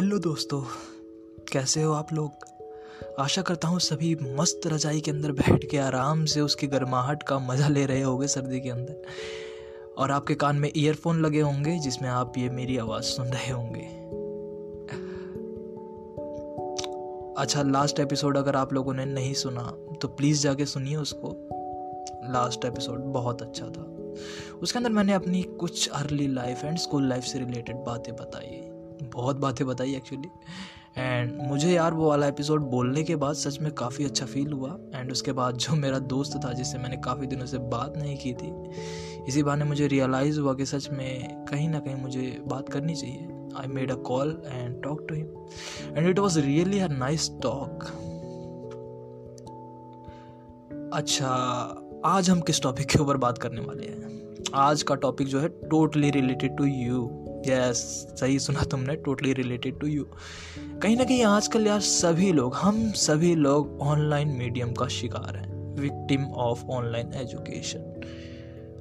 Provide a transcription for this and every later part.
Hello दोस्तों, कैसे हो आप लोग? आशा करता हूँ सभी मस्त रजाई के अंदर बैठ के आराम से उसकी गर्माहट का मज़ा ले रहे होंगे सर्दी के अंदर। और आपके कान में ईयरफोन लगे होंगे, जिसमें आप ये मेरी आवाज़ सुन रहे होंगे। अच्छा लास्ट एपिसोड अगर आप लोगों ने नहीं सुना तो प्लीज़ जाके सुनिए उसको। लास्ट एपिसोड बहुत अच्छा था। उसके अंदर मैंने अपनी कुछ early life and school life से रिलेटेड बातें बताई। बहुत बातें बताई एक्चुअली एंड मुझे यार वो वाला एपिसोड बोलने के बाद सच में काफ़ी अच्छा फील हुआ. एंड उसके बाद जो मेरा दोस्त था, जिससे मैंने काफ़ी दिनों से बात नहीं की थी, इसी बहाने मुझे रियलाइज़ हुआ कि सच में कहीं ना कहीं मुझे बात करनी चाहिए. I made a call and talk to him and it was really a nice talk अच्छा आज हम किस टॉपिक के ऊपर बात करने वाले हैं? आज का टॉपिक जो है totally related to you yes सही सुना तुमने टोटली रिलेटेड टू यू कहीं ना कहीं आजकल यार सभी लोग, हम सभी लोग ऑनलाइन मीडियम का शिकार हैं विक्टिम ऑफ़ ऑनलाइन एजुकेशन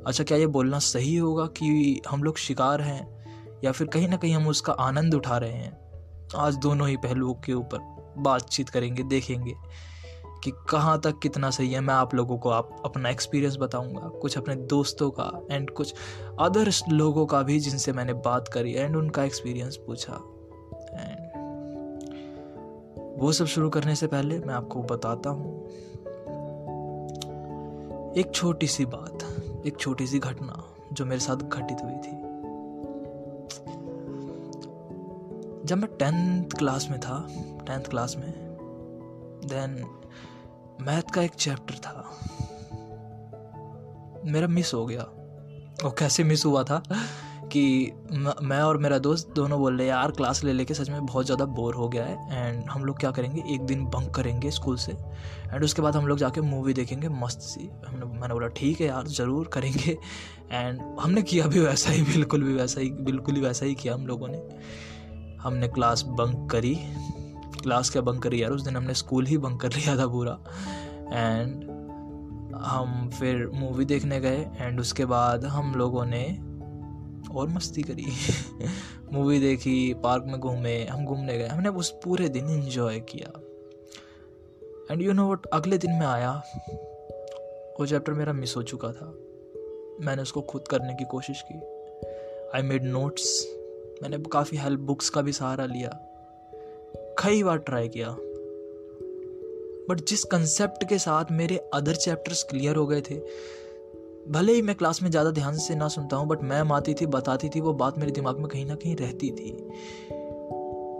अच्छा क्या ये बोलना सही होगा कि हम लोग शिकार हैं, या फिर कहीं ना कहीं हम उसका आनंद उठा रहे हैं? आज दोनों ही पहलुओं के ऊपर बातचीत करेंगे, देखेंगे। कि कहाँ तक कितना सही है, मैं आप लोगों को आप, अपना एक्सपीरियंस बताऊँगा। कुछ अपने दोस्तों का एंड कुछ अदर लोगों का भी जिनसे मैंने बात करी एंड उनका एक्सपीरियंस पूछा। एंड वो सब शुरू करने से पहले मैं आपको बताता हूँ। एक छोटी सी बात, एक छोटी सी घटना जो मेरे साथ घटित हुई थी। जब मैं टेंथ क्लास में था टेंथ क्लास में देन मैथ का एक चैप्टर था। मेरा मिस हो गया। और कैसे मिस हुआ था कि मैं और मेरा दोस्त दोनों बोल रहे, यार क्लास ले लेके सच में बहुत ज़्यादा बोर हो गया है एंड हम लोग क्या करेंगे? एक दिन बंक करेंगे स्कूल से एंड उसके बाद हम लोग जाके मूवी देखेंगे मस्त सी। हमने, मैंने बोला, ठीक है यार, ज़रूर करेंगे। एंड हमने किया भी वैसा ही, बिल्कुल भी वैसा ही, बिल्कुल ही वैसा ही किया हम लोगों ने। हमने क्लास बंक करी। क्लास क्या बंक करी यार? उस दिन हमने स्कूल ही बंक कर लिया था पूरा। एंड हम फिर मूवी देखने गए एंड उसके बाद हम लोगों ने और मस्ती करी। मूवी देखी पार्क में घूमे, हम घूमने गए। हमने उस पूरे दिन इन्जॉय किया। एंड यू नो वट अगले दिन में आया, वो चैप्टर मेरा मिस हो चुका था। मैंने उसको खुद करने की कोशिश की। आई मेड नोट्स मैंने काफ़ी हेल्प बुक्स का भी सहारा लिया। कई बार ट्राई किया। बट जिस कंसेप्ट के साथ मेरे अदर चैप्टर्स क्लियर हो गए थे, भले ही मैं क्लास में ज़्यादा ध्यान से ना सुनता हूँ बट मैम आती थी, बताती थी, वो बात मेरे दिमाग में कहीं ना कहीं रहती थी।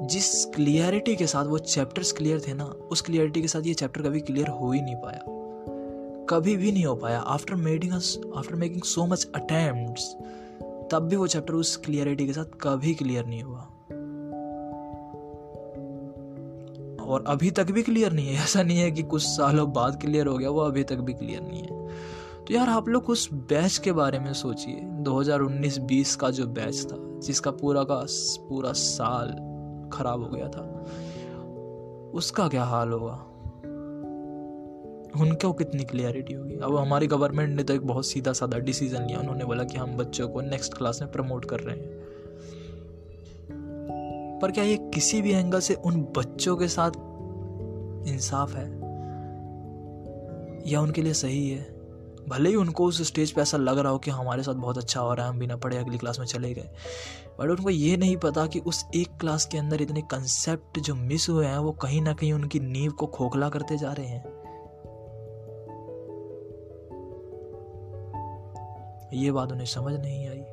जिस क्लियरिटी के साथ वो चैप्टर्स क्लियर थे ना, उस क्लियरिटी के साथ ये चैप्टर कभी क्लियर हो ही नहीं पाया। कभी भी नहीं हो पाया। After making after making so much attempt तब भी वो चैप्टर उस क्लियरिटी के साथ कभी क्लियर नहीं हुआ। और अभी तक भी क्लियर नहीं है। ऐसा नहीं है कि कुछ सालों बाद क्लियर हो गया, वो अभी तक भी क्लियर नहीं है। तो यार आप लोग उस बैच के बारे में सोचिए। 2019-20 का जो बैच था, जिसका पूरा का पूरा साल खराब हो गया था, उसका क्या हाल होगा? उनको कितनी क्लियरिटी होगी? अब हमारी गवर्नमेंट ने तो एक बहुत सीधा साधा डिसीज़न लिया। उन्होंने बोला कि हम बच्चों को नेक्स्ट क्लास में प्रमोट कर रहे हैं। पर क्या ये किसी भी एंगल से उन बच्चों के साथ इंसाफ है? या उनके लिए सही है? भले ही उनको उस स्टेज पे ऐसा लग रहा हो कि हमारे साथ बहुत अच्छा हो रहा है, हम बिना पढ़े अगली क्लास में चले गए। बट उनको ये नहीं पता कि उस एक क्लास के अंदर इतने कंसेप्ट जो मिस हुए हैं, वो कहीं ना कहीं उनकी नींव को खोखला करते जा रहे हैं। ये बात उन्हें समझ नहीं आई।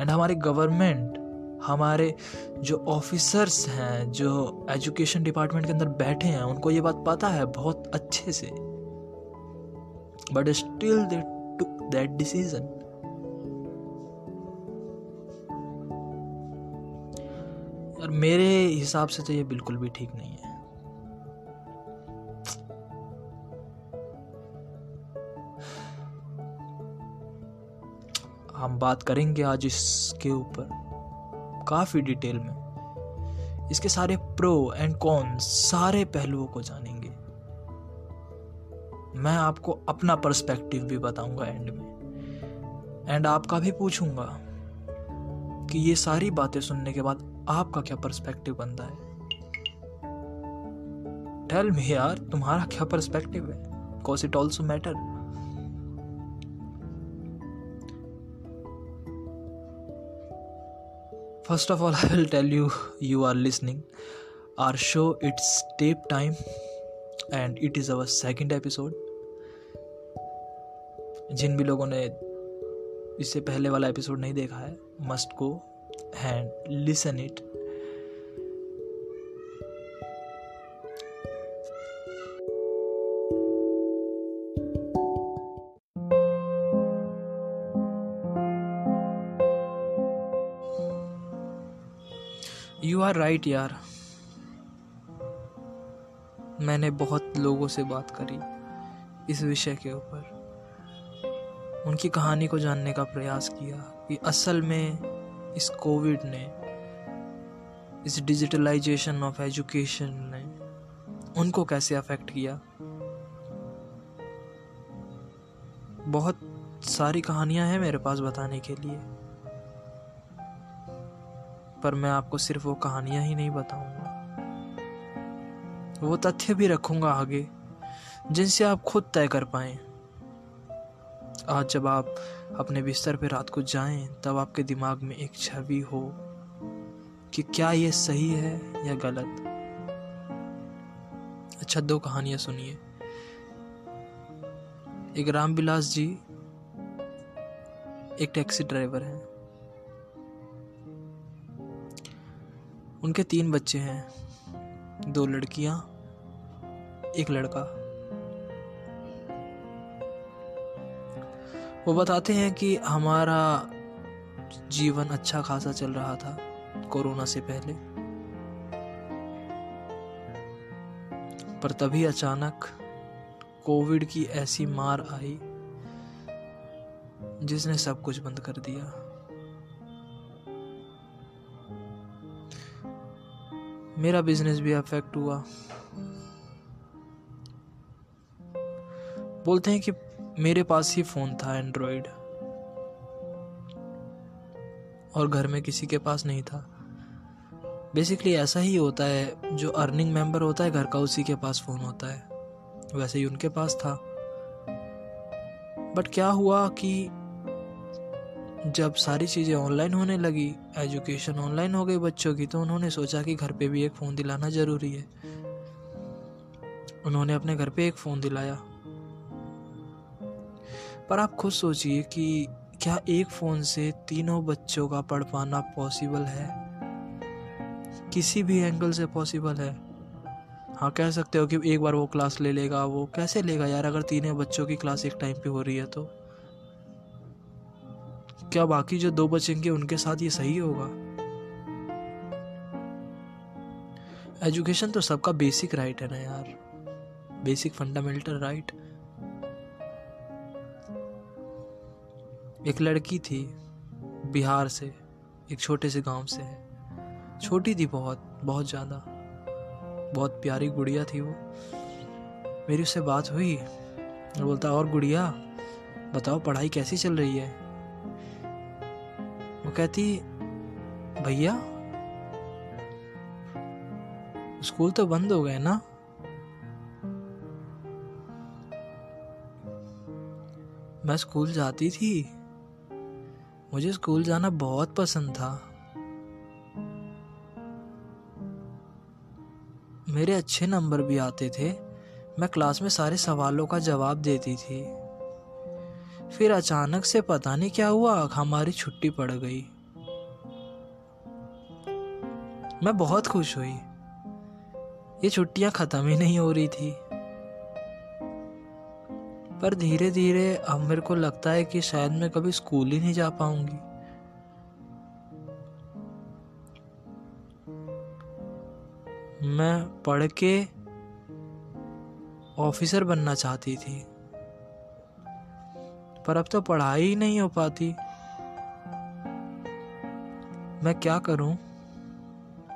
एंड हमारी गवर्नमेंट हमारे जो ऑफिसर्स हैं, जो एजुकेशन डिपार्टमेंट के अंदर बैठे हैं, उनको ये बात पता है बहुत अच्छे से। But still they took that decision और मेरे हिसाब से तो ये बिल्कुल भी ठीक नहीं है। हम बात करेंगे आज इसके ऊपर। काफ़ी डिटेल में। इसके सारे प्रो एंड कॉन सारे पहलुओं को जानेंगे। मैं आपको अपना पर्सपेक्टिव भी बताऊँगा एंड में। एंड आपका भी पूछूँगा कि ये सारी बातें सुनने के बाद आपका क्या पर्सपेक्टिव बनता है। टेल मी यार, तुम्हारा क्या पर्सपेक्टिव है? Cause it also matter first of all I will tell you you are listening our show it's tape time and it is our second episode जिन भी लोगों ने इससे पहले वाला एपिसोड नहीं देखा है must go and listen it are right यार। मैंने बहुत लोगों से बात करी इस विषय के ऊपर। उनकी कहानी को जानने का प्रयास किया कि असल में इस कोविड ने, इस डिजिटलाइजेशन ऑफ़ एजुकेशन ने उनको कैसे अफेक्ट किया। बहुत सारी कहानियाँ हैं मेरे पास बताने के लिए। पर मैं आपको सिर्फ़ वो कहानियाँ ही नहीं बताऊँगा। वो तथ्य भी रखूँगा आगे, जिनसे आप खुद तय कर पाए। आज जब आप अपने बिस्तर पर रात को जाएँ, तब आपके दिमाग में एक छवि हो कि क्या ये सही है या गलत। अच्छा दो कहानियाँ सुनिए। एक रामविलास जी, एक टैक्सी ड्राइवर हैं। उनके तीन बच्चे हैं। दो लड़कियाँ, एक लड़का। वो बताते हैं कि हमारा जीवन अच्छा खासा चल रहा था कोरोना से पहले। पर तभी अचानक कोविड की ऐसी मार आई जिसने सब कुछ बंद कर दिया। मेरा बिज़नेस भी अफेक्ट हुआ। बोलते हैं कि मेरे पास ही फ़ोन था एंड्रॉयड और घर में किसी के पास नहीं था। बेसिकली ऐसा ही होता है, जो अर्निंग मेंबर होता है, घर का उसी के पास फ़ोन होता है। वैसे ही उनके पास था। बट क्या हुआ कि जब सारी चीज़ें ऑनलाइन होने लगी एजुकेशन ऑनलाइन हो गई बच्चों की तो उन्होंने सोचा कि घर पे भी एक फ़ोन दिलाना ज़रूरी है। उन्होंने अपने घर पे एक फ़ोन दिलाया। पर आप खुद सोचिए कि क्या एक फ़ोन से तीनों बच्चों का पढ़ पाना पॉसिबल है? किसी भी एंगल से पॉसिबल है। हाँ कह सकते हो कि एक बार वो क्लास ले लेगा, वो कैसे लेगा यार? अगर तीनों बच्चों की क्लास एक टाइम पे हो रही है तो। क्या बाकी जो दो बचेंगे उनके साथ ये सही होगा? एजुकेशन तो सबका बेसिक राइट है ना यार। बेसिक फंडामेंटल राइट एक लड़की थी, बिहार से, एक छोटे से गाँव से। है छोटी थी बहुत बहुत ज़्यादा। बहुत प्यारी गुड़िया थी वो। मेरी उससे बात हुई बोलता, और गुड़िया, बताओ पढ़ाई कैसी चल रही है? कहती, भैया, स्कूल तो बंद हो गए ना? मैं स्कूल जाती थी। मुझे स्कूल जाना बहुत पसंद था। मेरे अच्छे नंबर भी आते थे। मैं क्लास में सारे सवालों का जवाब देती थी। फिर अचानक से पता नहीं क्या हुआ हमारी छुट्टी पड़ गई। मैं बहुत खुश हुई। ये छुट्टियाँ खत्म ही नहीं हो रही थी। पर धीरे धीरे अब मेरे को लगता है कि शायद मैं कभी स्कूल ही नहीं जा पाऊँगी। मैं पढ़ के ऑफिसर बनना चाहती थी। पर अब तो पढ़ाई ही नहीं हो पाती। मैं क्या करूँ?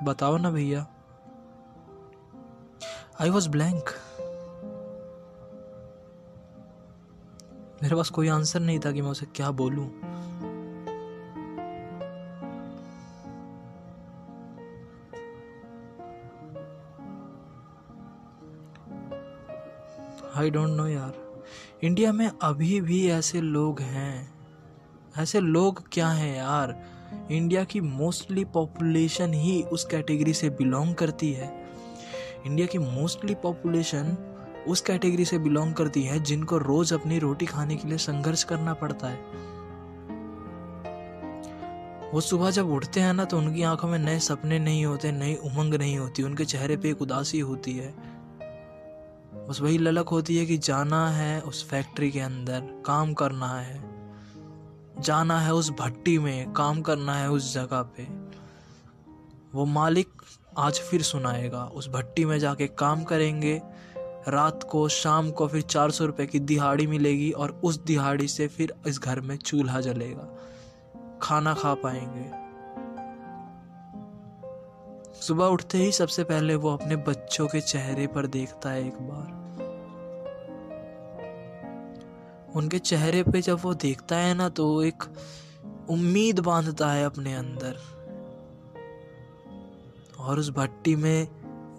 बताओ ना भैया। आई वॉज़ ब्लैंक मेरे पास कोई आंसर नहीं था कि मैं उसे क्या बोलूँ। आई डोंट नो यार। इंडिया में अभी भी ऐसे लोग हैं। ऐसे लोग क्या हैं यार? इंडिया की मोस्टली पॉपुलेशन ही उस कैटेगरी से बिलोंग करती है। इंडिया की मोस्टली पॉपुलेशन उस कैटेगरी से बिलोंग करती है जिनको रोज अपनी रोटी खाने के लिए संघर्ष करना पड़ता है। वो सुबह जब उठते हैं ना तो उनकी आँखों में नए सपने नहीं होते, नई उमंग नहीं होती, उनके चेहरे पे एक उदासी होती है। बस वही ललक होती है कि जाना है उस फैक्ट्री के अंदर, काम करना है। जाना है उस भट्टी में, काम करना है उस जगह पे। वो मालिक आज फिर सुनाएगा, उस भट्टी में जाके काम करेंगे, रात को, शाम को फिर चार सौ रुपये की दिहाड़ी मिलेगी और उस दिहाड़ी से फिर इस घर में चूल्हा जलेगा। खाना खा पाएँगे। सुबह उठते ही सबसे पहले वो अपने बच्चों के चेहरे पर देखता है एक बार। उनके चेहरे पे जब वो देखता है ना तो एक उम्मीद बांधता है अपने अंदर और उस भट्टी में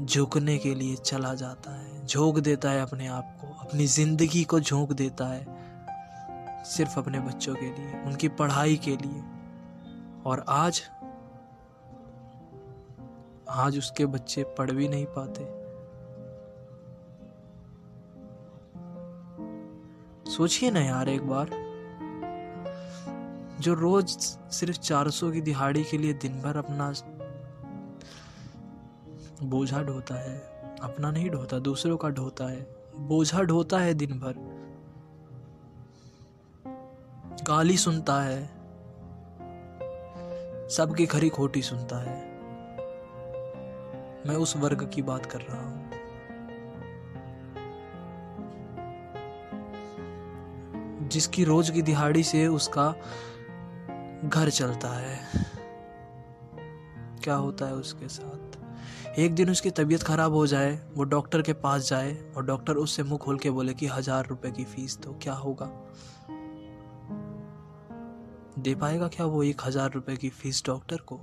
झुकने के लिए चला जाता है। झोंक देता है अपने आप को, अपनी ज़िंदगी को झोंक देता है सिर्फ़ अपने बच्चों के लिए, उनकी पढ़ाई के लिए। और आज आज उसके बच्चे पढ़ भी नहीं पाते। सोचिए ना यार एक बार, जो रोज सिर्फ़ 400 की दिहाड़ी के लिए दिन भर अपना बोझा ढोता है, अपना नहीं ढोता, दूसरों का ढोता है, बोझा ढोता है दिन भर गाली सुनता है, सबकी खरी खोटी सुनता है। मैं उस वर्ग की बात कर रहा हूँ। जिसकी रोज की दिहाड़ी से उसका घर चलता है। क्या होता है उसके साथ? एक दिन उसकी तबीयत खराब हो जाए, वो डॉक्टर के पास जाए, और डॉक्टर उससे मुँह खोल के बोले कि हज़ार रुपए की फ़ीस तो क्या होगा? दे पाएगा क्या वो एक हज़ार रुपए की फ़ीस डॉक्टर को?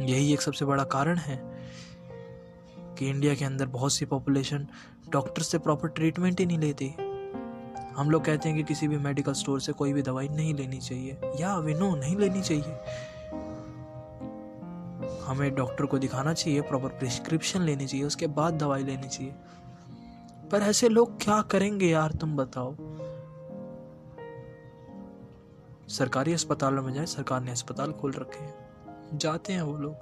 यही एक सबसे बड़ा कारण है कि इंडिया के अंदर बहुत सी पॉपुलेशन डॉक्टर से प्रॉपर ट्रीटमेंट ही नहीं लेती। हम लोग कहते हैं कि किसी भी मेडिकल स्टोर से कोई भी दवाई नहीं लेनी चाहिए। या विनो नहीं लेनी चाहिए। हमें डॉक्टर को दिखाना चाहिए प्रॉपर प्रिस्क्रिप्शन लेनी चाहिए, उसके बाद दवाई लेनी चाहिए। पर ऐसे लोग क्या करेंगे यार, तुम बताओ? सरकारी अस्पतालों में जाए, सरकार ने अस्पताल खोल रखे हैं। जाते हैं वो लोग।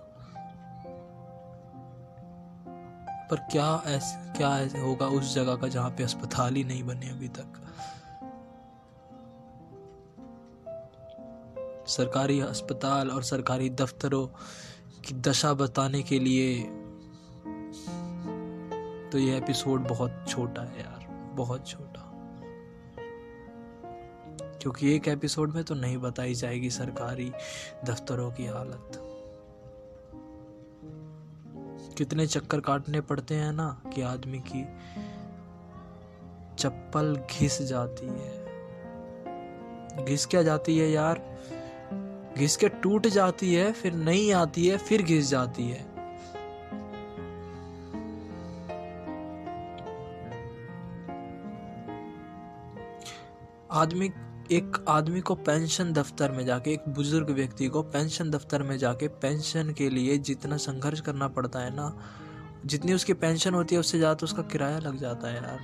पर क्या ऐसे क्या ऐसे होगा उस जगह का जहाँ पे अस्पताल ही नहीं बने अभी तक? सरकारी अस्पताल और सरकारी दफ्तरों की दशा बताने के लिए तो ये एपिसोड बहुत छोटा है यार, बहुत छोटा। क्योंकि एक एपिसोड में तो नहीं बताई जाएगी सरकारी दफ्तरों की हालत। कितने चक्कर काटने पड़ते हैं ना कि आदमी की चप्पल घिस जाती है। घिस क्या जाती है यार? घिस के टूट जाती है, फिर नहीं आती है, फिर घिस जाती है। आदमी एक आदमी को पेंशन दफ्तर में जाके, एक बुज़ुर्ग व्यक्ति को पेंशन दफ्तर में जाके पेंशन के लिए जितना संघर्ष करना पड़ता है ना, जितनी उसकी पेंशन होती है, उससे ज़्यादा तो उसका किराया लग जाता है यार।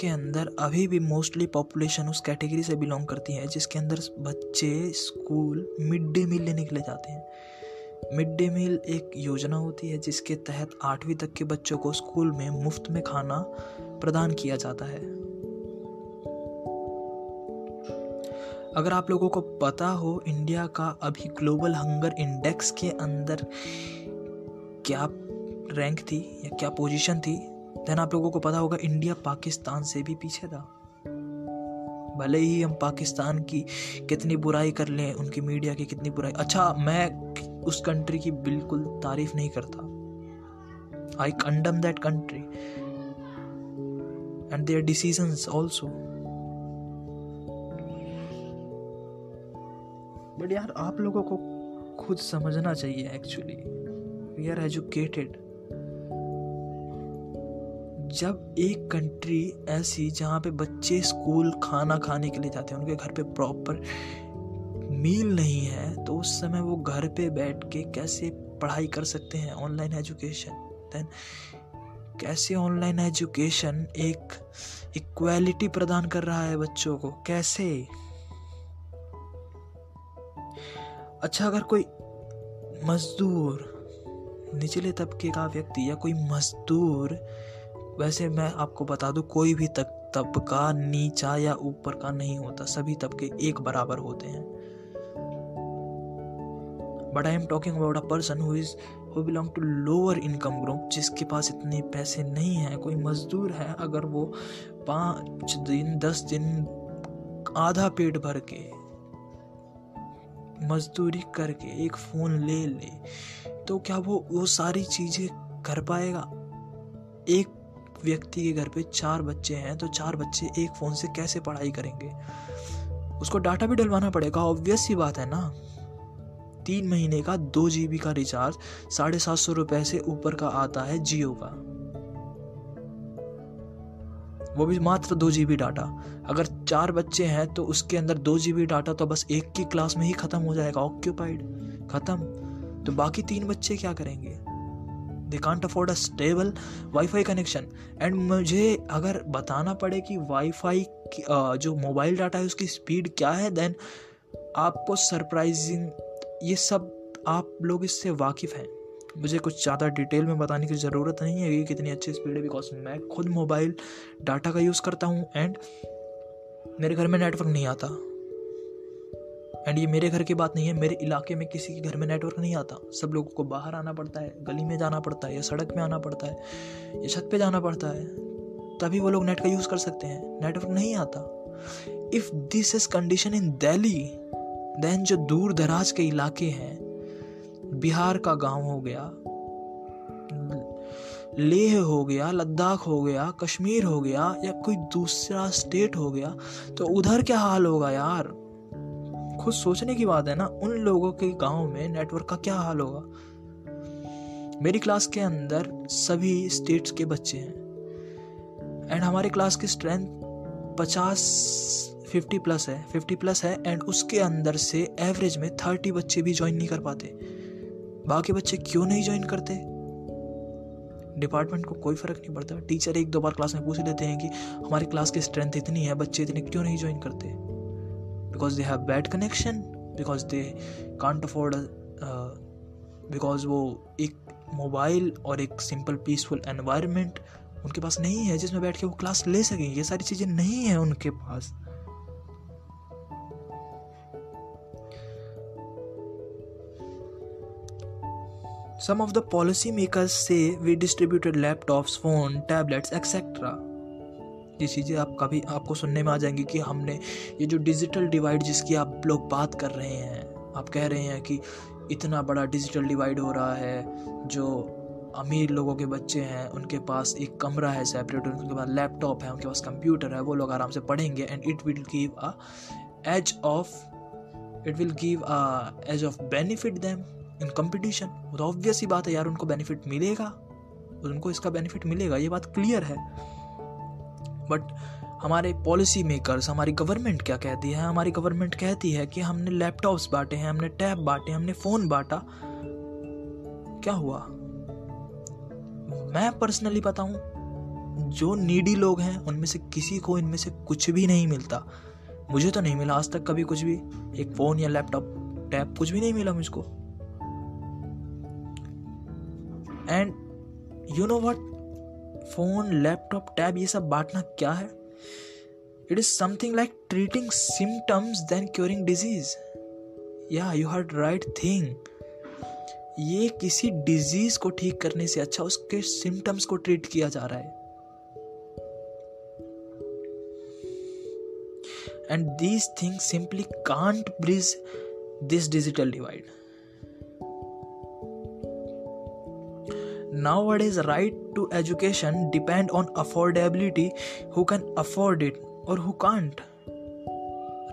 के अंदर अभी भी मोस्टली पॉपुलेशन उस कैटेगरी से बिलोंग करती है, जिसके अंदर बच्चे स्कूल मिड डे मील लेने के लिए जाते हैं। मिड डे मील एक योजना होती है, जिसके तहत आठवीं तक के बच्चों को स्कूल में मुफ़्त में खाना प्रदान किया जाता है। अगर आप लोगों को पता हो इंडिया का अभी ग्लोबल हंगर इंडेक्स के अंदर क्या रैंक थी या क्या पोजीशन थी देन आप लोगों को पता होगा, इंडिया पाकिस्तान से भी पीछे था। भले ही हम पाकिस्तान की कितनी बुराई कर लें, उनकी मीडिया की कितनी बुराई। अच्छा मैं उस कंट्री की बिल्कुल तारीफ़ नहीं करता। I condemn that country and their decisions also but यार, आप लोगों को खुद समझना चाहिए एक्चुअली वी आर एजुकेटेड जब एक कंट्री ऐसी जहाँ पे बच्चे स्कूल खाना खाने के लिए जाते हैं, उनके घर पे प्रॉपर मील नहीं है तो उस समय वो घर पे बैठ के कैसे पढ़ाई कर सकते हैं? ऑनलाइन एजुकेशन देन कैसे ऑनलाइन एजुकेशन एक इक्वालिटी प्रदान कर रहा है बच्चों को? कैसे? अच्छा अगर कोई मजदूर, निचले तबके का व्यक्ति या कोई मजदूर वैसे मैं आपको बता दूँ, कोई भी तक, तबका नीचा या ऊपर का नहीं होता। सभी तबके एक बराबर होते हैं। But I am talking about a person who is who belong to lower income group जिसके पास इतने पैसे नहीं हैं। कोई मजदूर है, अगर वो पाँच दिन, दस दिन आधा पेट भर के मजदूरी करके एक फ़ोन ले ले तो क्या वो वो सारी चीज़ें कर पाएगा? एक व्यक्ति के घर पे चार बच्चे हैं तो चार बच्चे एक फ़ोन से कैसे पढ़ाई करेंगे? उसको डाटा भी डलवाना पड़ेगा ऑब्वियस सी बात है ना? तीन महीने का दो जीबी का रिचार्ज साढ़े सात सौ रुपए से ऊपर का आता है जियो का। वो भी मात्र दो जीबी डाटा। अगर चार बच्चे हैं तो उसके अंदर दो जीबी डाटा तो बस एक की क्लास में ही खत्म हो जाएगा ऑक्यूपाइड खत्म। तो बाकी तीन बच्चे क्या करेंगे? They can't afford a stable WiFi connection and मुझे अगर बताना पड़े कि वाईफाई जो मोबाइल डाटा है, उसकी स्पीड क्या है देन आपको सरप्राइजिंग ये सब आप लोग इससे वाकिफ़ हैं। मुझे कुछ ज़्यादा डिटेल में बताने की ज़रूरत नहीं है कि कितनी अच्छी स्पीड है बिकॉज़ मैं खुद मोबाइल डाटा का यूज़ करता हूँ एंड मेरे घर में नेटवर्क नहीं आता। एंड ये मेरे घर की बात नहीं है, मेरे इलाके में किसी के घर में नेटवर्क नहीं आता। सब लोगों को बाहर आना पड़ता है, गली में जाना पड़ता है या सड़क में आना पड़ता है, या छत पे जाना पड़ता है, तभी वो लोग नेट का यूज़ कर सकते हैं। नेटवर्क नहीं आता। If this is condition in Delhi then जो दूर दराज के इलाके हैं, बिहार का गाँव हो गया, लेह हो गया, लद्दाख हो गया, कश्मीर हो गया, या कोई दूसरा स्टेट हो गया तो उधर क्या हाल होगा यार? खुद सोचने की बात है ना, उन लोगों के गाँव में नेटवर्क का क्या हाल होगा? मेरी क्लास के अंदर सभी स्टेट्स के बच्चे हैं। एंड हमारे क्लास की स्ट्रेंथ पचास फिफ्टी प्लस है। फिफ्टी प्लस है एंड उसके अंदर से एवरेज में थर्टी बच्चे भी ज्वाइन नहीं कर पाते। बाकी बच्चे क्यों नहीं ज्वाइन करते? डिपार्टमेंट को कोई फ़र्क नहीं पड़ता। टीचर एक दो बार क्लास में पूछ लेते हैं कि हमारी क्लास की स्ट्रेंथ इतनी है, बच्चे इतने क्यों नहीं ज्वाइन करते? Because they have bad connection because they can't afford because वो एक मोबाइल और एक सिंपल पीसफुल एनवायरनमेंट उनके पास नहीं है जिसमें बैठ के वो क्लास ले सकें ये सारी चीज़ें नहीं है उनके पास Some of the policymakers say we distributed laptops, phone, tablets, etc. ये चीज़ें आप कभी आपको सुनने में आ जाएँगी कि हमने ये जो डिजिटल डिवाइड जिसकी आप लोग बात कर रहे हैं, आप कह रहे हैं कि इतना बड़ा डिजिटल डिवाइड हो रहा है, जो अमीर लोगों के बच्चे हैं, उनके पास एक कमरा है सेपरेट उनके पास लैपटॉप है, उनके पास कंप्यूटर है, वो लोग आराम से पढ़ेंगे and it will give a edge of it will give a edge of benefit them in competition वो तो ऑब्वियस ही बात है यार, उनको बेनिफिट मिलेगा, उनको इसका बेनिफिट मिलेगा, ये बात क्लियर है। बट हमारे पॉलिसी मेकर्स हमारी गवर्नमेंट क्या कहती है? हमारी गवर्नमेंट कहती है कि हमने लैपटॉप्स बांटे हैं, हमने टैब बांटे हमने फ़ोन बांटा। क्या हुआ? मैं पर्सनली बताऊँ, जो नीडी लोग हैं, उनमें से किसी को इनमें से कुछ भी नहीं मिलता। मुझे तो नहीं मिला आज तक कभी कुछ भी। एक फ़ोन या लैपटॉप टैब कुछ भी नहीं मिला मुझको। And you know what phone, laptop, tab, ये सब बांटना क्या है? It is something like treating symptoms than curing disease या यू हर्ड राइट थिंग ये किसी डिज़ीज़ को ठीक करने से अच्छा उसके सिम्टम्स को ट्रीट किया जा रहा है। And these things simply can't bridge this digital divide nowadays, right to education depend on affordability. Who can afford it और who can't?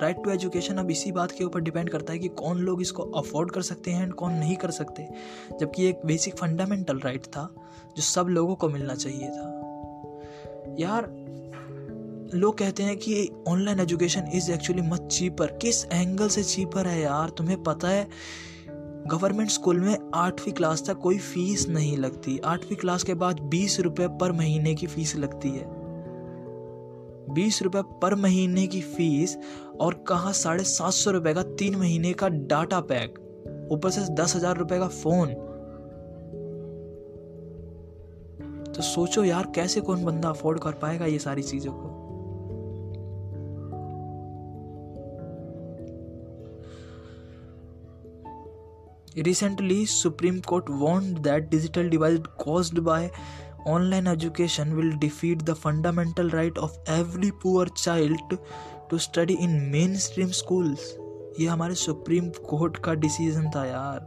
Right to education अब इसी बात के ऊपर डिपेंड करता है कि कौन लोग इसको अफोर्ड कर सकते हैं एंड कौन नहीं कर सकते। जबकि एक बेसिक फंडामेंटल राइट था, जो सब लोगों को मिलना चाहिए था। यार, लोग कहते हैं कि online education is actually much cheaper किस एंगल से चीपर है यार? तुम्हें पता है गवर्नमेंट स्कूल में आठवीं क्लास तक कोई फ़ीस नहीं लगती। आठवीं क्लास के बाद बीस रुपए पर महीने की फ़ीस लगती है। बीस रुपए पर महीने की फ़ीस और कहा साढ़े सात सौ रुपए का तीन महीने का डाटा पैक, ऊपर से दस हज़ार रुपए का फ़ोन। तो सोचो यार, कैसे कौन बंदा अफोर्ड कर पाएगा ये सारी चीज़ों को? Recently, Supreme Court warned that digital divide caused by online education will defeat the fundamental right of every poor child to study in mainstream schools. ये हमारे सुप्रीम कोर्ट का डिसीजन था यार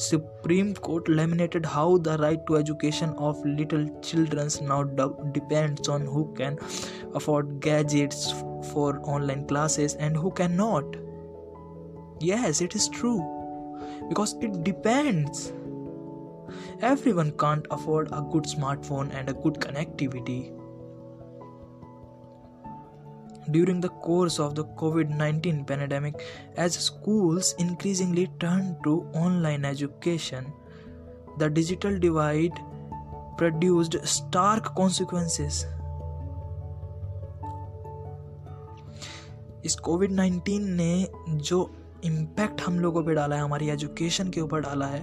supreme court laminated how the right to education of little childrens now depends on who can afford gadgets for online classes and who can not yes it is true because it depends. Everyone can't afford a good smartphone and a good connectivity. During the course of the COVID 19 pandemic, as schools increasingly turned to online education, the digital divide produced stark consequences. इस Covid 19 ने जो impact हम लोगों पे डाला है, हमारी education के ऊपर डाला है,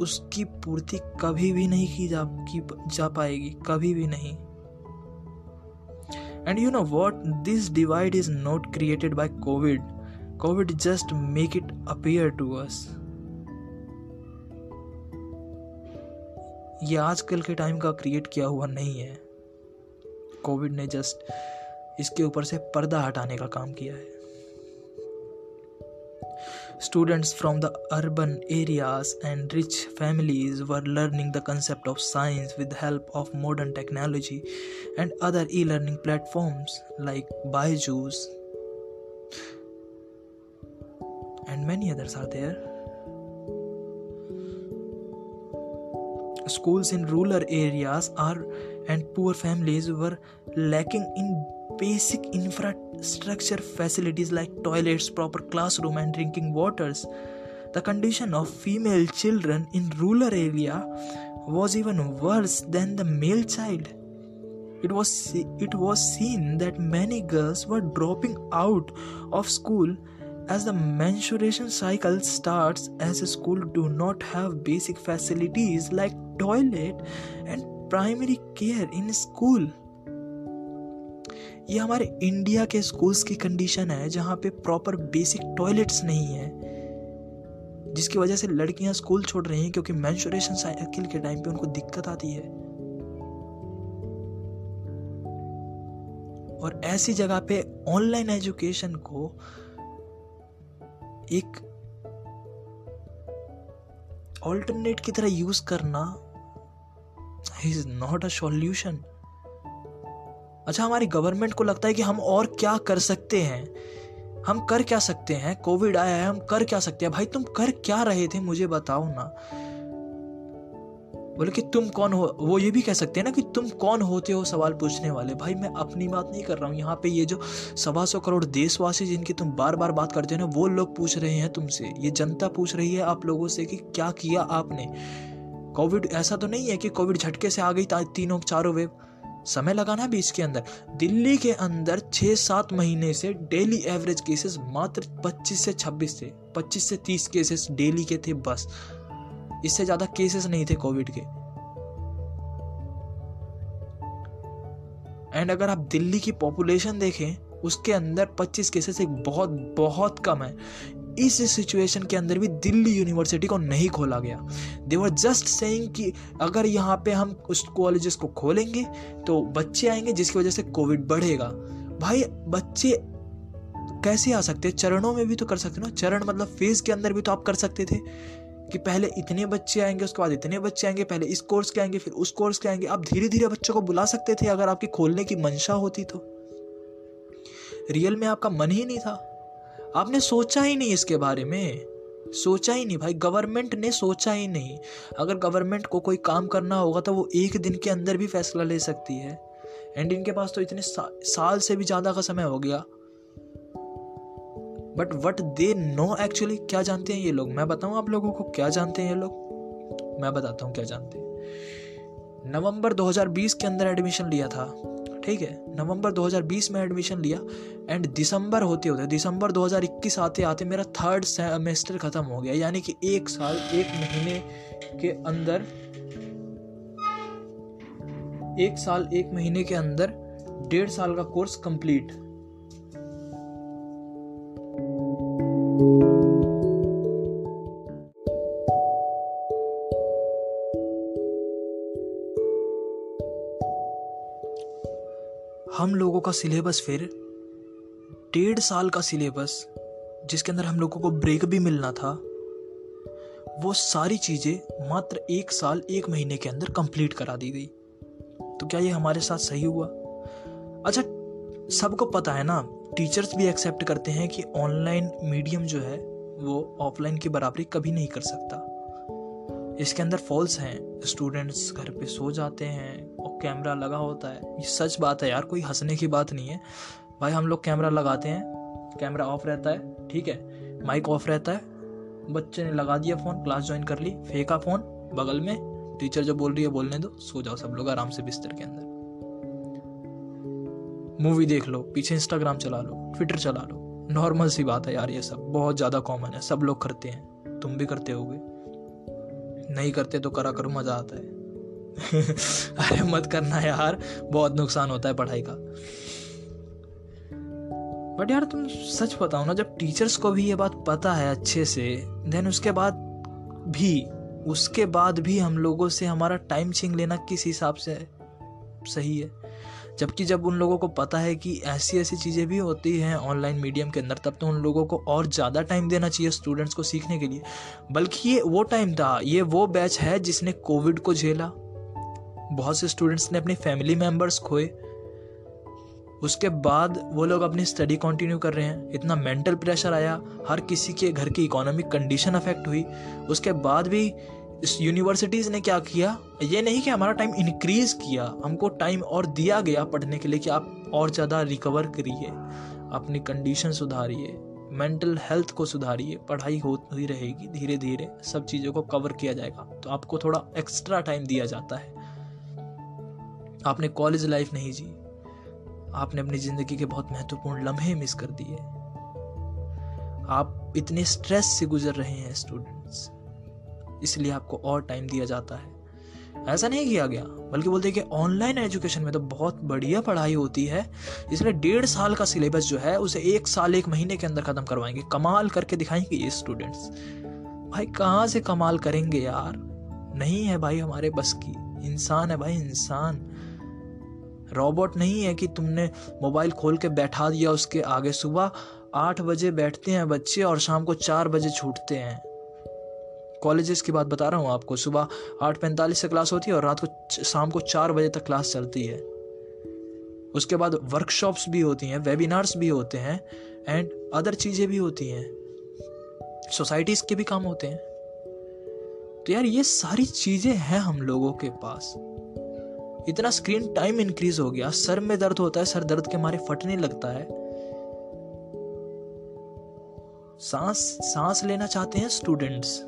उसकी पूर्ति कभी भी नहीं की जा की जा पाएगी, कभी भी नहीं। And you know what this divide is not created by COVID COVID just make it appear to us ये आजकल के टाइम का क्रिएट किया हुआ नहीं है। कोविड ने जस्ट इसके ऊपर से पर्दा हटाने का काम किया है। Students from the urban areas and rich families were learning the concept of science with the help of modern technology and other e-learning platforms like Byju's and many others are there. Schools in rural areas are and poor families were lacking in basic infrastructure facilities like toilets, proper classroom, and drinking waters. The condition of female children in rural area was even worse than the male child. It was, it was seen that many girls were dropping out of school as the menstruation cycle starts as school do not have basic facilities like toilet and primary care in school ये हमारे India के schools की condition है, जहाँ पे proper basic toilets नहीं है, जिसकी वजह से लड़कियाँ स्कूल छोड़ रही हैं, क्योंकि मैंशोरेशन साइकिल के टाइम पे उनको दिक्कत आती है। और ऐसी जगह पे ऑनलाइन एजुकेशन को एक ऑल्टरनेट की तरह यूज़ करना इज़ नॉट अ सॉल्यूशन अच्छा हमारी गवर्नमेंट को लगता है कि हम और क्या कर सकते हैं? हम कर क्या सकते हैं? कोविड आया है, हम कर क्या सकते हैं? भाई, तुम कर क्या रहे थे? मुझे बताओ ना। बोले कि तुम कौन हो? वो ये भी कह सकते हैं ना कि तुम कौन होते हो सवाल पूछने वाले? भाई, मैं अपनी बात नहीं कर रहा हूँ। यहाँ पे ये जो सवा सौ करोड़ देशवासी जिनकी तुम बार बार बात करते हो ना, वो लोग पूछ रहे हैं तुमसे। ये जनता पूछ रही है आप लोगों से कि क्या किया आपने? कोविड ऐसा तो नहीं है कि कोविड झटके से आ गई तीनों, चारों वेव समय लगाना है भी इसके अंदर। दिल्ली के अंदर छह सात महीने से डेली एवरेज केसेस मात्र 25 से 26 थे। 25 से 30 केसेस डेली के थे बस। इससे ज़्यादा केसेस नहीं थे कोविड के। एंड अगर आप दिल्ली की पॉपुलेशन देखें, उसके अंदर 25 केसेस एक बहुत बहुत कम है। इस सिचुएशन के अंदर भी दिल्ली यूनिवर्सिटी को नहीं खोला गया। दे वर जस्ट सेइंग कि अगर यहाँ पे हम उस कॉलेजेस को खोलेंगे तो बच्चे आएँगे जिसकी वजह से कोविड बढ़ेगा। भाई, बच्चे कैसे आ सकते हैं? चरणों में भी तो कर सकते ना। चरण मतलब फ़ेज़ के अंदर भी तो आप कर सकते थे कि पहले इतने बच्चे आएँगे, उसके बाद इतने बच्चे आएँगे, पहले इस कोर्स के आएँगे, फिर उस कोर्स के आएँगे। आप धीरे धीरे बच्चों को बुला सकते थे अगर आपकी खोलने की मंशा होती तो। रियल में आपका मन ही नहीं था। आपने सोचा ही नहीं इसके बारे में। सोचा ही नहीं भाई गवर्नमेंट ने सोचा ही नहीं। अगर गवर्नमेंट को कोई काम करना होगा तो वो एक दिन के अंदर भी फैसला ले सकती है। एंड इनके पास तो इतने सा, साल से भी ज़्यादा का समय हो गया। But what they know actually क्या जानते हैं ये लोग? मैं बताऊँ आप लोगों को क्या जानते हैं ये लोग? मैं बताता हूँ क्या जानते हैं। नवंबर 2020 के अंदर एडमिशन लिया था। ठीक है, नवंबर 2020 में एडमिशन लिया एंड दिसंबर होते होते, दिसंबर 2021 आते आते मेरा थर्ड सेमेस्टर ख़त्म हो गया, यानी कि एक साल, एक महीने के अंदर, एक साल, एक महीने के अंदर डेढ़ साल का कोर्स कंप्लीट हम लोगों का सिलेबस फिर डेढ़ साल का सिलेबस, जिसके अंदर हम लोगों को ब्रेक भी मिलना था, वो सारी चीज़ें मात्र एक साल, एक महीने के अंदर कंप्लीट करा दी गई। तो क्या ये हमारे साथ सही हुआ? अच्छा सबको पता है ना, टीचर्स भी एक्सेप्ट करते हैं कि ऑनलाइन मीडियम जो है, वो ऑफलाइन की बराबरी कभी नहीं कर सकता। इसके अंदर फॉल्स हैं, स्टूडेंट्स घर पे सो जाते हैं कैमरा लगा होता है। ये सच बात है यार, कोई हंसने की बात नहीं है। भाई, हम लोग कैमरा लगाते हैं। कैमरा ऑफ़ रहता है, ठीक है? माइक ऑफ़ रहता है। बच्चे ने लगा दिया फ़ोन, क्लास ज्वाइन कर ली, फेंका फ़ोन, बगल में। टीचर जो बोल रही है, बोलने दो, सो जाओ सब लोग आराम से बिस्तर के अंदर। मूवी देख लो, पीछे इंस्टाग्राम चला लो ट्विटर चला लो। नॉर्मल सी बात है यार ये सब, बहुत ज़्यादा कॉमन है, सब लोग करते हैं। तुम भी करते होगे। नहीं करते तो करा करो, मज़ा आता है। अरे मत करना यार, बहुत नुकसान होता है पढ़ाई का। बट यार तुम सच बताओ ना, जब टीचर्स को भी ये बात पता है अच्छे से देन उसके बाद भी, उसके बाद भी हम लोगों से हमारा टाइम छिंग लेना किस हिसाब से है सही है? जबकि जब उन लोगों को पता है कि ऐसी ऐसी चीज़ें भी होती हैं ऑनलाइन मीडियम के अंदर, तब तो उन लोगों को और ज़्यादा टाइम देना चाहिए स्टूडेंट्स को सीखने के लिए। बल्कि ये वो टाइम था, ये वो बैच है जिसने कोविड को झेला। बहुत से स्टूडेंट्स ने अपनी फैमिली मेंबर्स खोए। उसके बाद वो लोग अपनी स्टडी कंटिन्यू कर रहे हैं। इतना मेंटल प्रेशर आया, हर किसी के घर की इकोनॉमिक कंडीशन अफेक्ट हुई। उसके बाद भी इस यूनिवर्सिटीज़ ने क्या किया? ये नहीं कि हमारा टाइम इंक्रीज़ किया, हमको टाइम और दिया गया पढ़ने के लिए कि आप और ज़्यादा रिकवर करिए, अपनी कंडीशन सुधारिए मेंटल हेल्थ को सुधारिए, पढ़ाई होती रहेगी धीरे धीरे सब चीज़ों को कवर किया जाएगा। तो आपको थोड़ा एक्स्ट्रा टाइम दिया जाता है। आपने कॉलेज लाइफ नहीं जी। आपने अपनी ज़िंदगी के बहुत महत्वपूर्ण लम्हे मिस कर दिए। आप इतने स्ट्रेस से गुजर रहे हैं स्टूडेंट्स इसलिए आपको और टाइम दिया जाता है। ऐसा नहीं किया गया, बल्कि बोलते हैं कि ऑनलाइन एजुकेशन में तो बहुत बढ़िया पढ़ाई होती है। इसलिए डेढ़ साल का सिलेबस जो है, उसे एक साल, एक महीने के अंदर ख़त्म करवाएँगे। कमाल करके दिखाएँगे ये स्टूडेंट्स भाई, कहाँ से कमाल करेंगे यार? नहीं है भाई हमारे बस की। इंसान है भाई, इंसान। रोबोट नहीं है कि तुमने मोबाइल खोल के बैठा दिया उसके आगे सुबह आठ बजे बैठते हैं बच्चे और शाम को चार बजे छूटते हैं। कॉलेजेस की बात बता रहा हूँ आपको, सुबह आठ पैंतालीस से क्लास होती है और रात को शाम को चार बजे तक क्लास चलती है। उसके बाद वर्कशॉप्स भी होती हैं वेबिनार्स भी होते हैं एंड अदर चीज़ें भी होती हैं। सोसाइटीज़ के भी काम होते हैं। तो यार ये सारी चीज़ें हैं हम लोगों के पास। इतना स्क्रीन टाइम इंक्रीज हो गया, सर में दर्द होता है, सर दर्द के मारे फटने लगता है। सांस सांस लेना चाहते हैं स्टूडेंट्स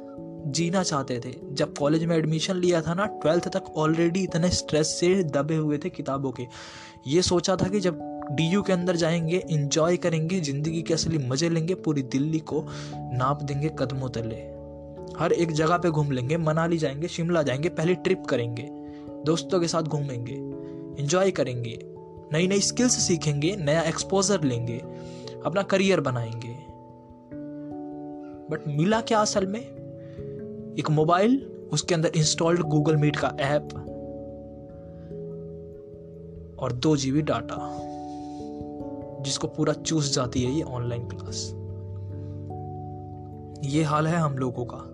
जीना चाहते थे। जब कॉलेज में एडमिशन लिया था ना ट्वेल्थ तक ऑलरेडी इतने स्ट्रेस से दबे हुए थे किताबों के। ये सोचा था कि जब डीयू के अंदर जाएँगे इंजॉय करेंगे, ज़िंदगी के असली मज़े लेंगे, पूरी दिल्ली को नाप देंगे कदमों तले। हर एक जगह पे घूम लेंगे, मनाली जाएँगे, शिमला जाएँगे, पहले ट्रिप करेंगे। दोस्तों के साथ घूमेंगे इंजॉय करेंगे नई नई स्किल्स सीखेंगे, नया एक्सपोजर लेंगे, अपना करियर बनाएँगे। बट मिला क्या असल में? एक मोबाइल उसके अंदर इंस्टॉल्ड गूगल मीट का ऐप और दो जीबी डाटा जिसको पूरा चूस जाती है ये ऑनलाइन क्लास ये हाल है हम लोगों का।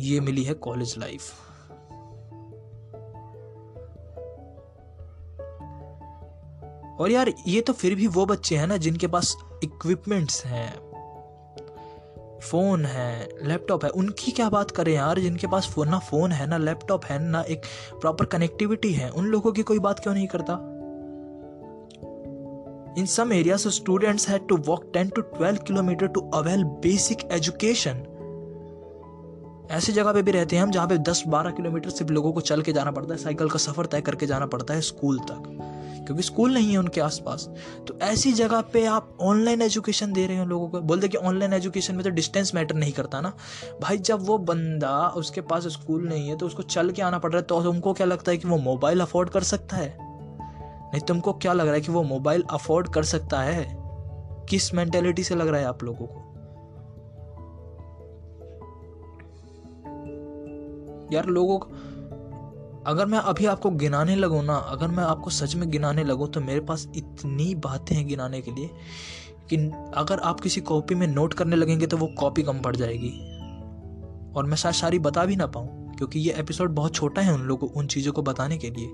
ये मिली है कॉलेज लाइफ और यार, ये तो फिर भी वो बच्चे हैं ना जिनके पास इक्विपमेंट्स हैं फ़ोन है लैपटॉप है। उनकी क्या बात करें यार, जिनके पास फ़ोन ना फ़ोन है, ना लैपटॉप है, ना एक प्रॉपर कनेक्टिविटी है, उन लोगों की कोई बात क्यों नहीं करता? In some areas students had to walk 10 to 12 kilometre to avail basic education ऐसी जगह पे भी रहते हैं हम जहाँ पे 10-12 किलोमीटर सिर्फ़ लोगों को चल के जाना पड़ता है, साइकिल का सफ़र तय करके जाना पड़ता है, स्कूल तक। क्योंकि स्कूल नहीं है उनके आसपास। तो ऐसी जगह पे आप ऑनलाइन एजुकेशन दे रहे हो लोगों को। बोलते कि ऑनलाइन एजुकेशन में तो डिस्टेंस मैटर नहीं करता ना। भाई, जब वो बंदा उसके पास स्कूल नहीं है तो उसको चल के आना पड़ रहा है तो तुमको क्या लगता है कि वो मोबाइल अफोर्ड कर सकता है? नहीं, तुमको क्या लग रहा है कि वो मोबाइल अफोर्ड कर सकता है? किस मेंटेलिटी से लग रहा है आप लोगों को? यार, लोगों अगर मैं अभी आपको गिनाने लगूँ ना, अगर मैं आपको सच में गिनाने लगूँ तो मेरे पास इतनी बातें हैं गिनाने के लिए कि अगर आप किसी कॉपी में नोट करने लगेंगे तो वो कॉपी कम पड़ जाएगी। और मैं शायद सारी बता भी ना पाऊँ, क्योंकि ये एपिसोड बहुत छोटा है उन लोगों, उन चीज़ों को बताने के लिए।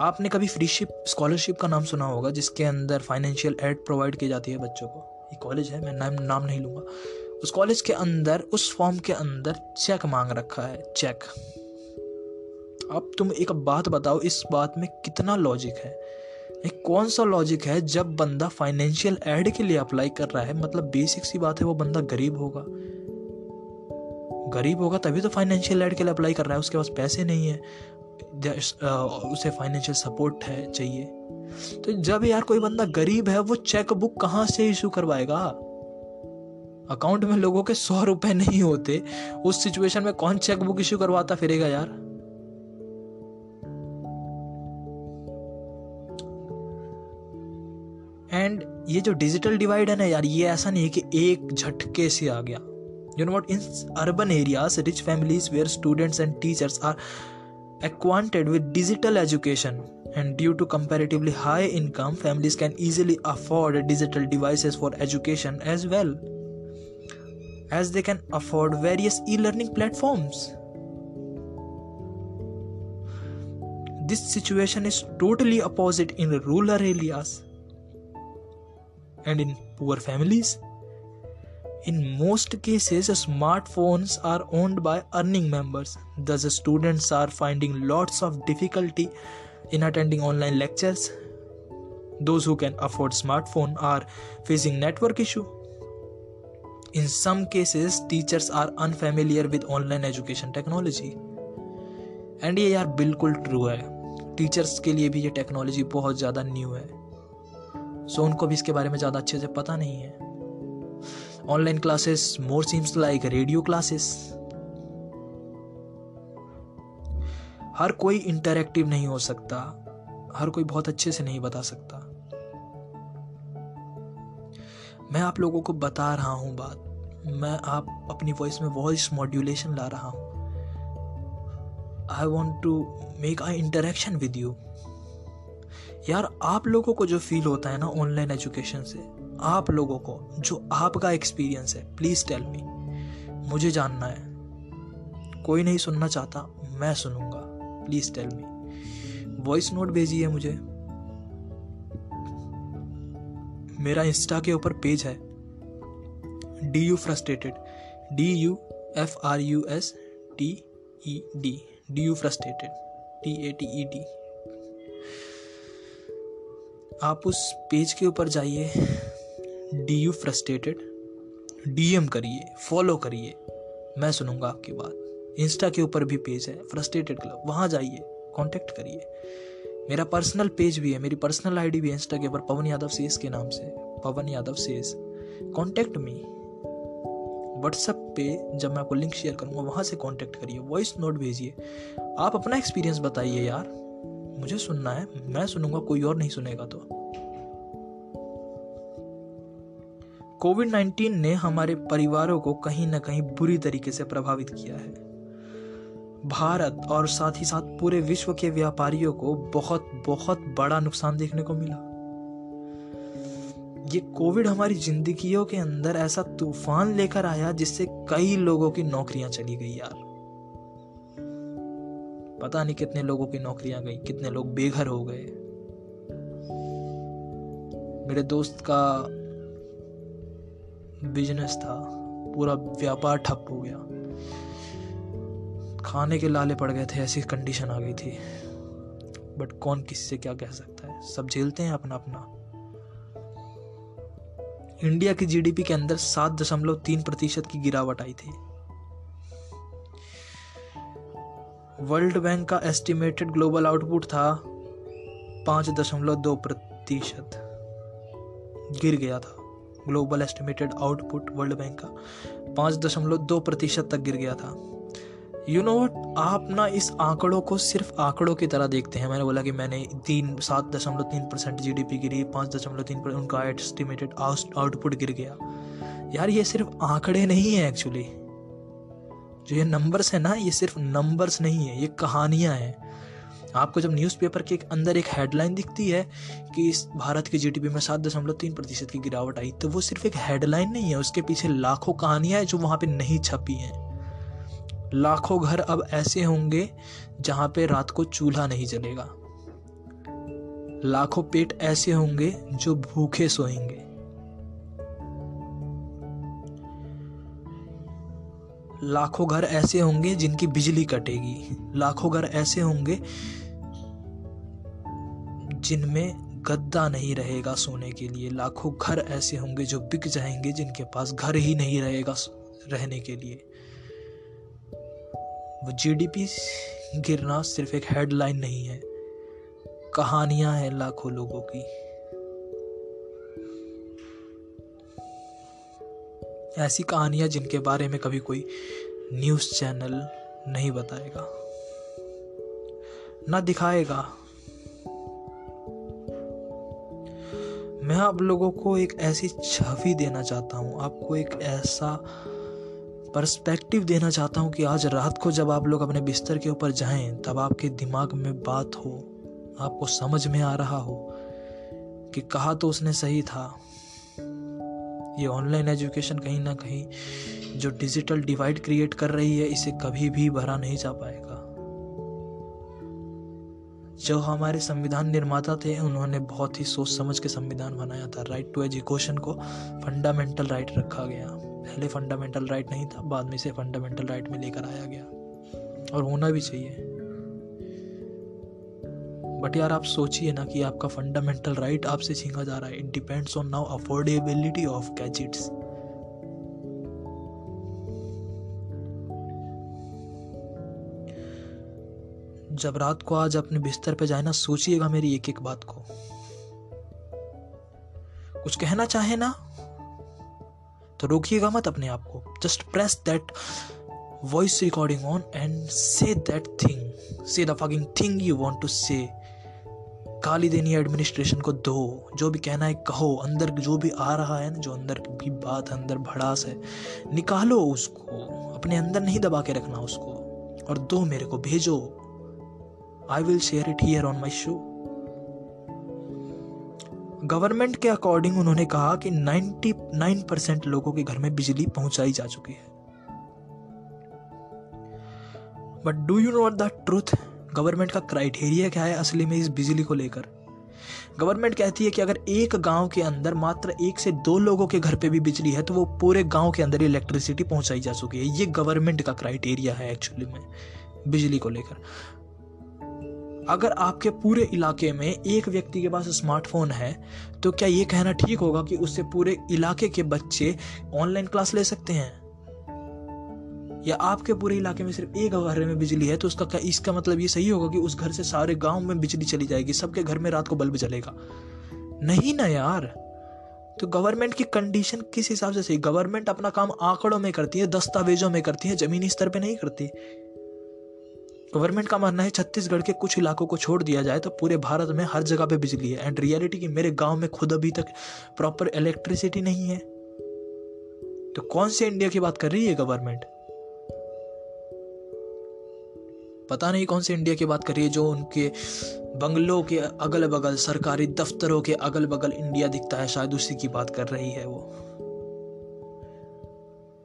आपने कभी फ्रीशिप स्कॉलरशिप का नाम सुना होगा, जिसके अंदर फाइनेंशियल एड प्रोवाइड की जाती है बच्चों को? ये कॉलेज है, मैं नाम नाम नहीं लूँगा। उस कॉलेज के अंदर, उस फॉर्म के अंदर चेक मांग रखा है, चेक। अब तुम एक बात बताओ, इस बात में कितना लॉजिक है? एक कौन सा लॉजिक है जब बंदा फाइनेंशियल एड के लिए अप्लाई कर रहा है? मतलब बेसिक सी बात है, वो बंदा गरीब होगा। गरीब होगा तभी तो फाइनेंशियल एड के लिए अप्लाई कर रहा है, उसके पास पैसे नहीं है। उसे फाइनेंशियल सपोर्ट है, चाहिए। तो जब यार कोई बंदा गरीब है, वो चेक बुक कहाँ से इशू करवाएगा? अकाउंट में लोगों के सौ रुपए नहीं होते, उस सिचुएशन में कौन चेकबुक इश्यू करवाता फिरेगा यार? एंड ये जो डिजिटल डिवाइड है ना यार, ये ऐसा नहीं है कि एक झटके से आ गया। You know what in urban area rich families where students and teachers are acquainted with digital education and due to comparatively high income families can easily afford digital devices for education as well. As they can afford various e learning platforms. This situation is totally opposite in rural areas and in poor families. In most cases, smartphones are owned by earning members, thus, students are finding lots of difficulty in attending online lectures. Those who can afford smartphone are facing network issue in some cases, teachers are unfamiliar with online education technology. And ये यार बिल्कुल true है। Teachers के लिए भी ये technology बहुत ज़्यादा न्यू है। सो so, उनको भी इसके बारे में ज़्यादा अच्छे से पता नहीं है। Online classes more seems like radio classes हर कोई इंटरेक्टिव नहीं हो सकता। हर कोई बहुत अच्छे से नहीं बता सकता। मैं आप लोगों को बता रहा हूँ बात। मैं आप अपनी वॉइस में वॉइस मॉड्यूलेशन ला रहा हूँ। I want to make I interaction with you यार, आप लोगों को जो फील होता है ना ऑनलाइन एजुकेशन से, आप लोगों को, जो आपका एक्सपीरियंस है प्लीज़ टेल मी मुझे जानना है। कोई नहीं सुनना चाहता, मैं सुनूँगा। Please tell me voice note भेजिए मुझे। मेरा इंस्टा के ऊपर पेज है। D U frustrated. D U F R U S T E D. D U frustrated. T A T E D. आप उस पेज के ऊपर जाइए। D U frustrated. डीएम करिए, फॉलो करिए। मैं सुनूँगा आपकी बात। इंस्टा के ऊपर भी पेज है, फ्रस्ट्रेटेड क्लब। वहाँ जाइए कांटेक्ट करिए। मेरा पर्सनल पेज भी है, मेरी पर्सनल आईडी भी है इंस्टा के ऊपर पवन यादव सेस के नाम से, पवन यादव सेस कॉन्टेक्ट मी व्हाट्सएप पे जब मैं आपको लिंक शेयर करूँगा, वहाँ से कांटेक्ट करिए वॉइस नोट भेजिए। आप अपना एक्सपीरियंस बताइए यार। मुझे सुनना है, मैं सुनूँगा, कोई और नहीं सुनेगा तो। कोविड 19 ने हमारे परिवारों को कहीं ना कहीं बुरी तरीके से प्रभावित किया है। भारत और साथ ही साथ पूरे विश्व के व्यापारियों को बहुत बहुत बड़ा नुकसान देखने को मिला। ये कोविड हमारी जिंदगियों के अंदर ऐसा तूफ़ान लेकर आया जिससे कई लोगों की नौकरियाँ चली गई यार। पता नहीं कितने लोगों की नौकरियाँ गई, कितने लोग बेघर हो गए। मेरे दोस्त का बिज़नेस था, पूरा व्यापार ठप हो गया। खाने के लाले पड़ गए थे, ऐसी कंडीशन आ गई थी। बट कौन किससे क्या कह सकता है? सब झेलते हैं अपना अपना। इंडिया की जीडीपी के अंदर सात दशमलव तीन प्रतिशत की गिरावट आई थी। वर्ल्ड बैंक का एस्टिमेटेड ग्लोबल आउटपुट था पाँच दशमलव दो प्रतिशत। गिर गया था। Global estimated output World Bank का पाँच दशमलव दो प्रतिशत तक गिर गया था। यू नो वट आप ना इस आंकड़ों को सिर्फ़ आंकड़ों की तरह देखते हैं। मैंने बोला कि मैंने तीन, सात दशमलव तीन परसेंट जी डी पी गिरी, पाँच दशमलव तीन परसेंट उनका एस्टिमेटेड आउटपुट गिर गया। यार, ये सिर्फ़ आंकड़े नहीं है एक्चुअली जो ये नंबर्स है ना, ये सिर्फ़ नंबर्स नहीं है, ये कहानियाँ हैं। आपको जब न्यूज़पेपर के अंदर एक हेडलाइन दिखती है कि इस भारत की जीडीपी में सात दशमलव तीन प्रतिशत की गिरावट आई तो वो सिर्फ़ एक हेडलाइन नहीं है, उसके पीछे लाखों कहानियाँ हैं जो वहाँ पे नहीं छपी हैं। लाखों घर अब ऐसे होंगे जहाँ पे रात को चूल्हा नहीं जलेगा। लाखों पेट ऐसे होंगे जो भूखे सोएँगे। लाखों घर ऐसे होंगे जिनकी बिजली कटेगी। लाखों घर ऐसे होंगे जिनमें गद्दा नहीं रहेगा सोने के लिए। लाखों घर ऐसे होंगे जो बिक जाएँगे जिनके पास घर ही नहीं रहेगा रहने के लिए। वो जीडीपी गिरना सिर्फ़ एक हेडलाइन नहीं है। कहानियाँ हैं लाखों लोगों की। ऐसी कहानियाँ जिनके बारे में कभी कोई न्यूज़ चैनल नहीं बताएगा। ना दिखाएगा। मैं आप लोगों को एक ऐसी छवि देना चाहता हूँ। आपको एक ऐसा पर्सपेक्टिव देना चाहता हूँ कि आज रात को जब आप लोग अपने बिस्तर के ऊपर जाएँ, तब आपके दिमाग में बात हो, आपको समझ में आ रहा हो कि कहा तो उसने सही था। ये ऑनलाइन एजुकेशन कहीं ना कहीं जो डिजिटल डिवाइड क्रिएट कर रही है, इसे कभी भी भरा नहीं जा पाएगा। जो हमारे संविधान निर्माता थे, उन्होंने बहुत ही सोच समझ के संविधान बनाया था। राइट टू एजुकेशन को फंडामेंटल राइट रखा गया। पहले फंडामेंटल राइट नहीं था, बाद में इसे फंडामेंटल राइट में लेकर आया गया। और होना भी चाहिए। बट यार आप सोचिए ना कि आपका फंडामेंटल राइट आपसे छीना जा रहा है। It depends on now affordability of gadgets जब रात को आज अपने बिस्तर पे जाए ना, सोचिएगा मेरी एक एक बात को। कुछ कहना चाहे ना? तो रोकिएगा मत अपने आप को। Just press that voice recording on and say that thing say the fucking thing you want to say गाली देनी एडमिनिस्ट्रेशन को दो। जो भी कहना है कहो। अंदर जो भी आ रहा है ना, जो अंदर भी बात अंदर भड़ास है, निकालो उसको। अपने अंदर नहीं दबा के रखना उसको। और दो मेरे को भेजो। I will share it here on my show government के अकॉर्डिंग उन्होंने कहा कि 99 परसेंट लोगों के घर में बिजली पहुंचाई जा चुकी है। But do you know the truth government का क्राइटेरिया क्या है असली में इस बिजली को लेकर? गवर्नमेंट कहती है कि अगर एक गाँव के अंदर मात्र एक से दो लोगों के घर पे भी बिजली है तो वो पूरे गाँव के अंदर इलेक्ट्रिसिटी पहुंचाई जा चुकी है। ये गवर्नमेंट का क्राइटेरिया है एक्चुअली में, बिजली को लेकर। अगर आपके पूरे इलाके में एक व्यक्ति के पास स्मार्टफ़ोन है तो क्या ये कहना ठीक होगा कि उससे पूरे इलाके के बच्चे ऑनलाइन क्लास ले सकते हैं? या आपके पूरे इलाके में सिर्फ़ एक घर में बिजली है तो उसका क्या इसका मतलब ये सही होगा कि उस घर से सारे गाँव में बिजली चली जाएगी, सबके घर में रात को बल्ब जलेगा? नहीं ना यार। तो गवर्नमेंट की कंडीशन किस हिसाब से सही? गवर्नमेंट अपना काम आंकड़ों में करती है, दस्तावेजों में करती है, जमीनी स्तर पे नहीं करती। गवर्नमेंट का मानना है छत्तीसगढ़ के कुछ इलाकों को छोड़ दिया जाए तो पूरे भारत में हर जगह पे बिजली है। एंड रियलिटी की मेरे गाँव में खुद अभी तक प्रॉपर इलेक्ट्रिसिटी नहीं है। तो कौन से इंडिया की बात कर रही है गवर्नमेंट? पता नहीं कौन से इंडिया की बात कर रही है जो उनके बंगलों के अगल बगल सरकारी दफ्तरों के अगल बगल इंडिया दिखता है। शायद उसी की बात कर रही है वो।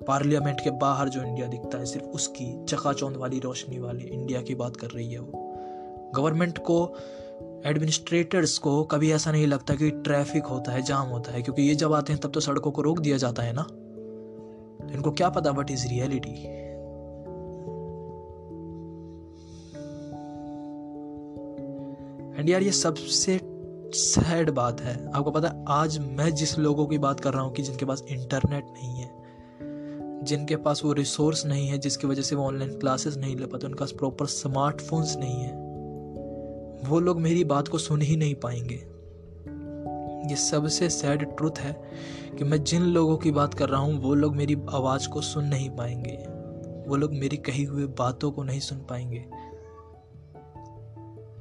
पार्लियामेंट के बाहर जो इंडिया दिखता है, सिर्फ़ उसकी चकाचौंध वाली रोशनी वाली इंडिया की बात कर रही है वो। गवर्नमेंट को, एडमिनिस्ट्रेटर्स को कभी ऐसा नहीं लगता कि ट्रैफ़िक होता है, जाम होता है, क्योंकि ये जब आते हैं तब तो सड़कों को रोक दिया जाता है ना। इनको क्या पता वट इज़ रियलिटी एंड यार ये सबसे सैड बात है। आपको पता है, आज मैं जिस लोगों की बात कर रहा हूँ कि जिनके पास इंटरनेट नहीं है जिनके पास वो रिसोर्स नहीं है, जिसकी वजह से वो ऑनलाइन क्लासेस नहीं ले पाते, उनके पास प्रॉपर स्मार्टफोन्स नहीं है। वो लोग मेरी बात को सुन ही नहीं पाएँगे। ये सबसे सैड ट्रुथ है कि मैं जिन लोगों की बात कर रहा हूँ, वो लोग मेरी आवाज़ को सुन नहीं पाएँगे। वो लोग मेरी कही हुई बातों को नहीं सुन पाएँगे।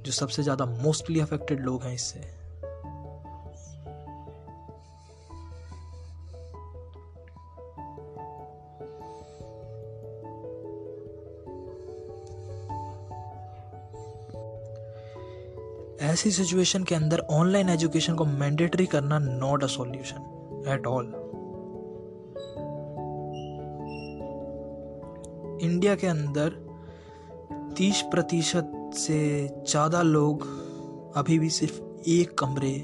जो सबसे ज़्यादा मोस्टली अफेक्टेड लोग हैं इससे। ऐसी सिचुएशन के अंदर ऑनलाइन एजुकेशन को मैंडेटरी करना not a solution at all India के अंदर 30 प्रतिशत से ज़्यादा लोग अभी भी सिर्फ़ एक कमरे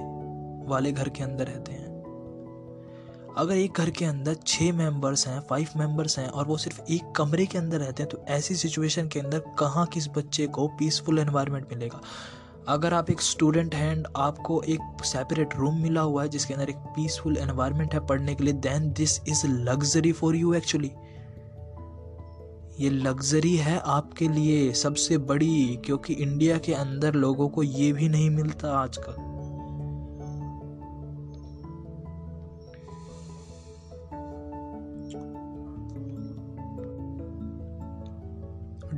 वाले घर के अंदर रहते हैं। अगर एक घर के अंदर छः मेंबर्स हैं फाइव मेंबर्स हैं और वो सिर्फ़ एक कमरे के अंदर रहते हैं तो ऐसी सिचुएशन के अंदर कहाँ किस बच्चे को पीसफुल एनवायरनमेंट मिलेगा? अगर आप एक स्टूडेंट हैं एंड आपको एक सेपरेट रूम मिला हुआ है जिसके अंदर एक पीसफुल एनवायरनमेंट है पढ़ने के लिए then this is luxury for you actually ये लग्जरी है आपके लिए सबसे बड़ी, क्योंकि इंडिया के अंदर लोगों को ये भी नहीं मिलता आजकल।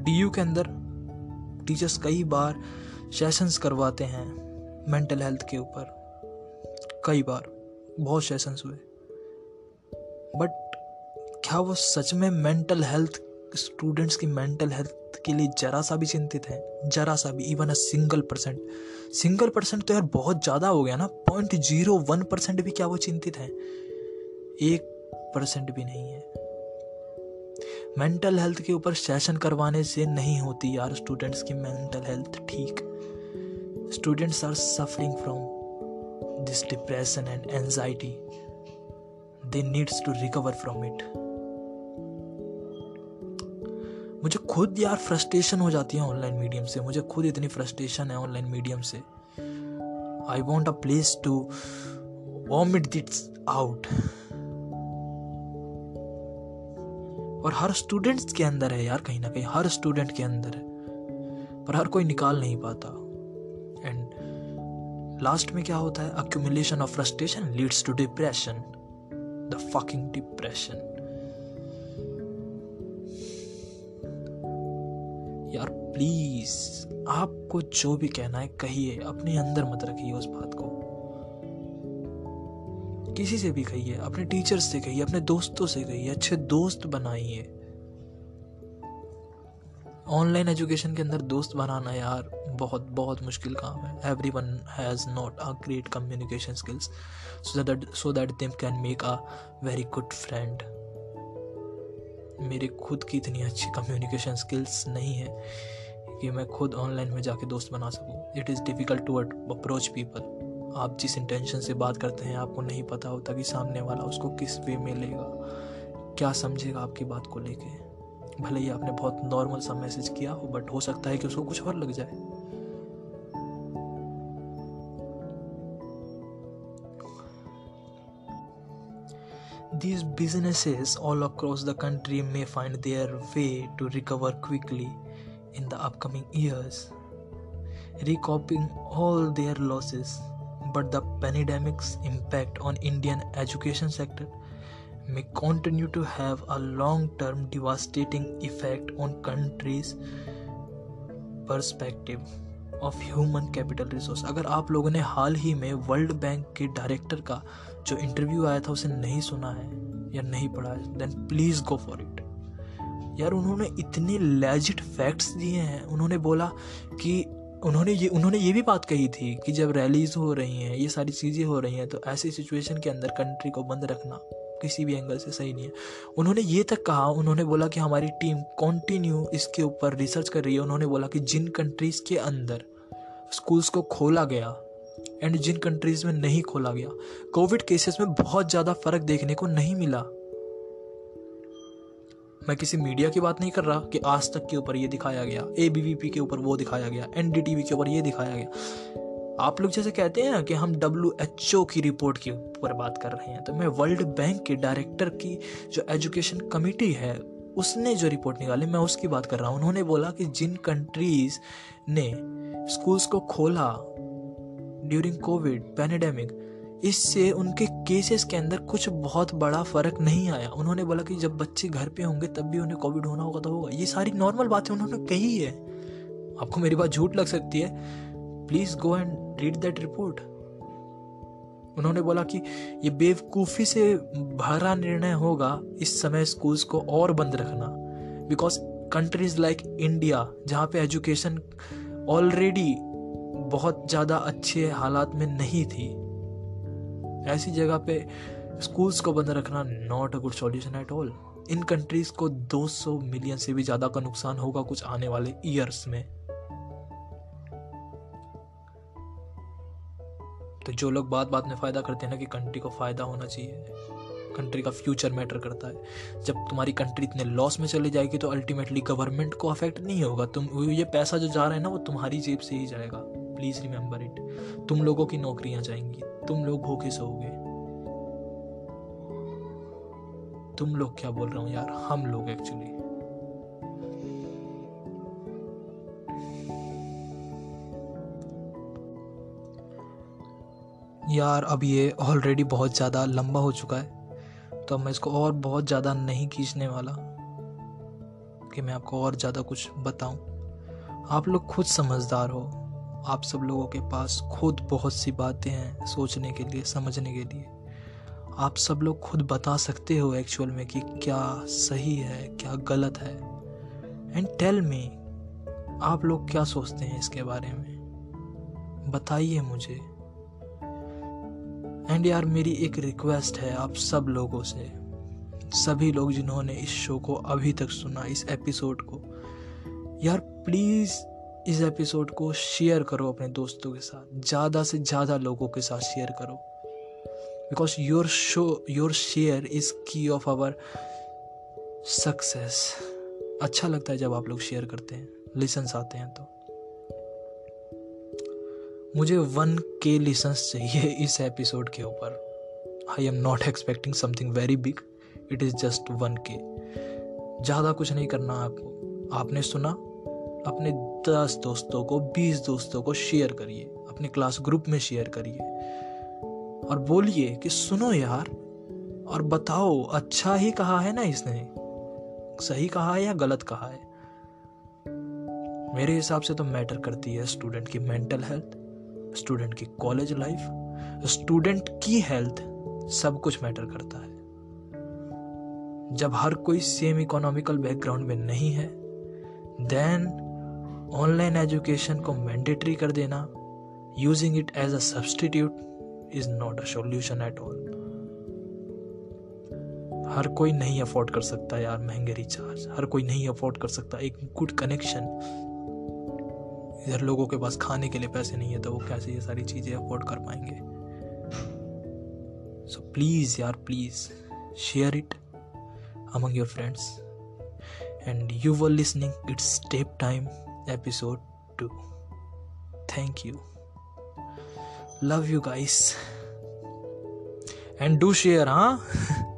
डीयू के अंदर टीचर्स कई बार सेशंस करवाते हैं मेंटल हेल्थ के ऊपर। कई बार, बहुत सेशंस हुए। बट क्या वो सच में मेंटल हेल्थ स्टूडेंट्स की मेंटल हेल्थ के लिए जरा सा भी चिंतित है? जरा सा भी even a single percent single percent तो यार बहुत ज़्यादा हो गया ना। पॉइंट ज़ीरो वन परसेंट भी क्या वो चिंतित हैं? एक परसेंट भी नहीं है। मेंटल हेल्थ के ऊपर सेशन करवाने से नहीं होती यार स्टूडेंट्स की मेंटल हेल्थ ठीक। Students are suffering from this depression and anxiety. They needs to recover from it. मुझे खुद यार फ्रस्ट्रेशन हो जाती है ऑनलाइन मीडियम से। मुझे खुद इतनी फ्रस्ट्रेशन है ऑनलाइन मीडियम से। I want a place to vomit its out और हर स्टूडेंट्स के अंदर है यार कहीं ना कहीं। हर स्टूडेंट के अंदर है। पर हर कोई निकाल नहीं पाता। लास्ट में क्या होता है? Accumulation of frustration leads to depression the fucking depression यार प्लीज़ आपको जो भी कहना है, कहिए। अपने अंदर मत रखिए उस बात को। किसी से भी कहिए। अपने टीचर्स से कहिए, अपने दोस्तों से कहिए। अच्छे दोस्त बनाइए। ऑनलाइन एजुकेशन के अंदर दोस्त बनाना यार बहुत बहुत मुश्किल काम है। Every one has not a great communication skills so that so that them can make a very good friend मेरे खुद की इतनी अच्छी कम्युनिकेशन स्किल्स नहीं है कि मैं खुद ऑनलाइन में जाके दोस्त बना सकूँ। It is difficult to approach people आप जिस इंटेंशन से बात करते हैं, आपको नहीं पता होता कि सामने वाला उसको किस वे में लेगा, क्या समझेगा आपकी बात को लेके। भले ही आपने बहुत नॉर्मल सा मैसेज किया हो बट हो सकता है कि उसको कुछ और लग जाए। These businesses all across the country may find their way to recover quickly in the upcoming years recouping all their losses but the pandemic's impact on Indian education sector may continue to have a long-term devastating effect on country's perspective of human capital resource अगर आप लोगों ने हाल ही में world Bank के director का जो इंटरव्यू आया था, उसे नहीं सुना है या नहीं पढ़ा है then please go for it यार, उन्होंने इतने लेजिट फैक्ट्स दिए हैं। उन्होंने बोला कि उन्होंने ये उन्होंने ये भी बात कही थी कि जब रैलीज हो रही हैं, ये सारी चीज़ें हो रही हैं तो ऐसी सिचुएशन के अंदर कंट्री को बंद रखना। किसी भी एंगल से सही नहीं है। उन्होंने ये तक कहा, उन्होंने बोला कि हमारी टीम कंटिन्यू इसके ऊपर रिसर्च कर रही है। उन्होंने बोला कि जिन कंट्रीज़ के अंदर स्कूल्स को खोला गया एंड जिन कंट्रीज़ में नहीं खोला गया कोविड केसेस में बहुत ज़्यादा फ़र्क देखने को नहीं मिला। मैं किसी मीडिया की बात नहीं कर रहा कि आज तक के ऊपर ये दिखाया गया ए के ऊपर वो दिखाया गया एन के ऊपर ये दिखाया गया। आप लोग जैसे कहते हैं ना कि हम डब्ल्यू एच ओ की रिपोर्ट के ऊपर बात कर रहे हैं तो मैं वर्ल्ड बैंक के डायरेक्टर की जो एजुकेशन कमिटी है, उसने जो रिपोर्ट निकाली, मैं उसकी बात कर रहा हूँ। उन्होंने बोला कि जिन कंट्रीज़ ने स्कूल्स को खोला ड्यूरिंग कोविड पैनेडेमिक इससे उनके केसेस के अंदर कुछ बहुत बड़ा फ़र्क नहीं आया। उन्होंने बोला कि जब बच्चे घर पे होंगे, तब भी उन्हें कोविड होना होगा तो होगा। ये सारी नॉर्मल बातें उन्होंने कही है। आपको मेरी बात झूठ लग सकती है please go and read that report उन्होंने बोला कि ये बेवकूफ़ी से भरा निर्णय होगा इस समय स्कूल्स को और बंद रखना। बिकॉज़ कंट्रीज़ लाइक इंडिया जहाँ पे एजुकेशन ऑलरेडी बहुत ज़्यादा अच्छे हालात में नहीं थी, ऐसी जगह पे स्कूल्स को बंद रखना not a good solution at all in countries को 200 मिलियन से भी ज़्यादा का नुकसान होगा कुछ आने वाले ईयर्स में। तो जो लोग बात बात में फ़ायदा करते हैं ना कि कंट्री को फ़ायदा होना चाहिए। कंट्री का फ्यूचर मैटर करता है। जब तुम्हारी कंट्री इतने लॉस में चली जाएगी तो अल्टीमेटली गवर्नमेंट को अफेक्ट नहीं होगा। तुम ये पैसा जो जा रहा है ना, वो तुम्हारी जेब से ही जाएगा। प्लीज़ रिमेंबर इट तुम लोगों की नौकरियाँ जाएँगी। तुम लोग भूखे सोओगे। तुम लोग क्या बोल रहे हो यार? हम लोग एक्चुअली यार अब ये ऑलरेडी बहुत ज़्यादा लंबा हो चुका है तो अब मैं इसको और बहुत ज़्यादा नहीं खींचने वाला कि मैं आपको और ज़्यादा कुछ बताऊँ। आप लोग खुद समझदार हो। आप सब लोगों के पास खुद बहुत सी बातें हैं सोचने के लिए, समझने के लिए। आप सब लोग खुद बता सकते हो एक्चुअल में कि क्या सही है, क्या गलत है। एंड टेल मी आप लोग क्या सोचते हैं इसके बारे में? बताइए मुझे। एंड यार, मेरी एक रिक्वेस्ट है आप सब लोगों से। सभी लोग जिन्होंने इस शो को अभी तक सुना, इस एपिसोड को। यार प्लीज़ इस एपिसोड को शेयर करो अपने दोस्तों के साथ। ज़्यादा से ज़्यादा लोगों के साथ शेयर करो। Because your show your share is key of our success अच्छा लगता है जब आप लोग शेयर करते हैं लिसन्स आते हैं तो। मुझे वन के लिसन्स चाहिए इस एपिसोड के ऊपर। I am not expecting something very big it is just one के ज़्यादा कुछ नहीं करना आपको। आपने सुना? अपने दस दोस्तों को, बीस दोस्तों को शेयर करिए। अपने क्लास ग्रुप में शेयर करिए। और बोलिए कि सुनो यार, और बताओ अच्छा ही कहा है ना इसने? सही कहा है या गलत कहा है? मेरे हिसाब से तो मैटर करती है स्टूडेंट की मेंटल हेल्थ स्टूडेंट की कॉलेज लाइफ स्टूडेंट की हेल्थ सब कुछ मैटर करता है। जब हर कोई सेम इकोनॉमिकल बैकग्राउंड में नहीं है देन ऑनलाइन एजुकेशन को मैंडेटरी कर देना using it as a substitute is not a solution at all हर कोई नहीं अफोर्ड कर सकता यार महँगे रिचार्ज हर कोई नहीं अफोर्ड कर सकता एक गुड कनेक्शन इधर लोगों के पास खाने के लिए पैसे नहीं है तो वो कैसे ये सारी चीज़ें अफोर्ड कर पाएँगे सो प्लीज़ यार please share it among your friends and you were listening it's step time episode 2. Thank you. Love you guys. And do share, huh?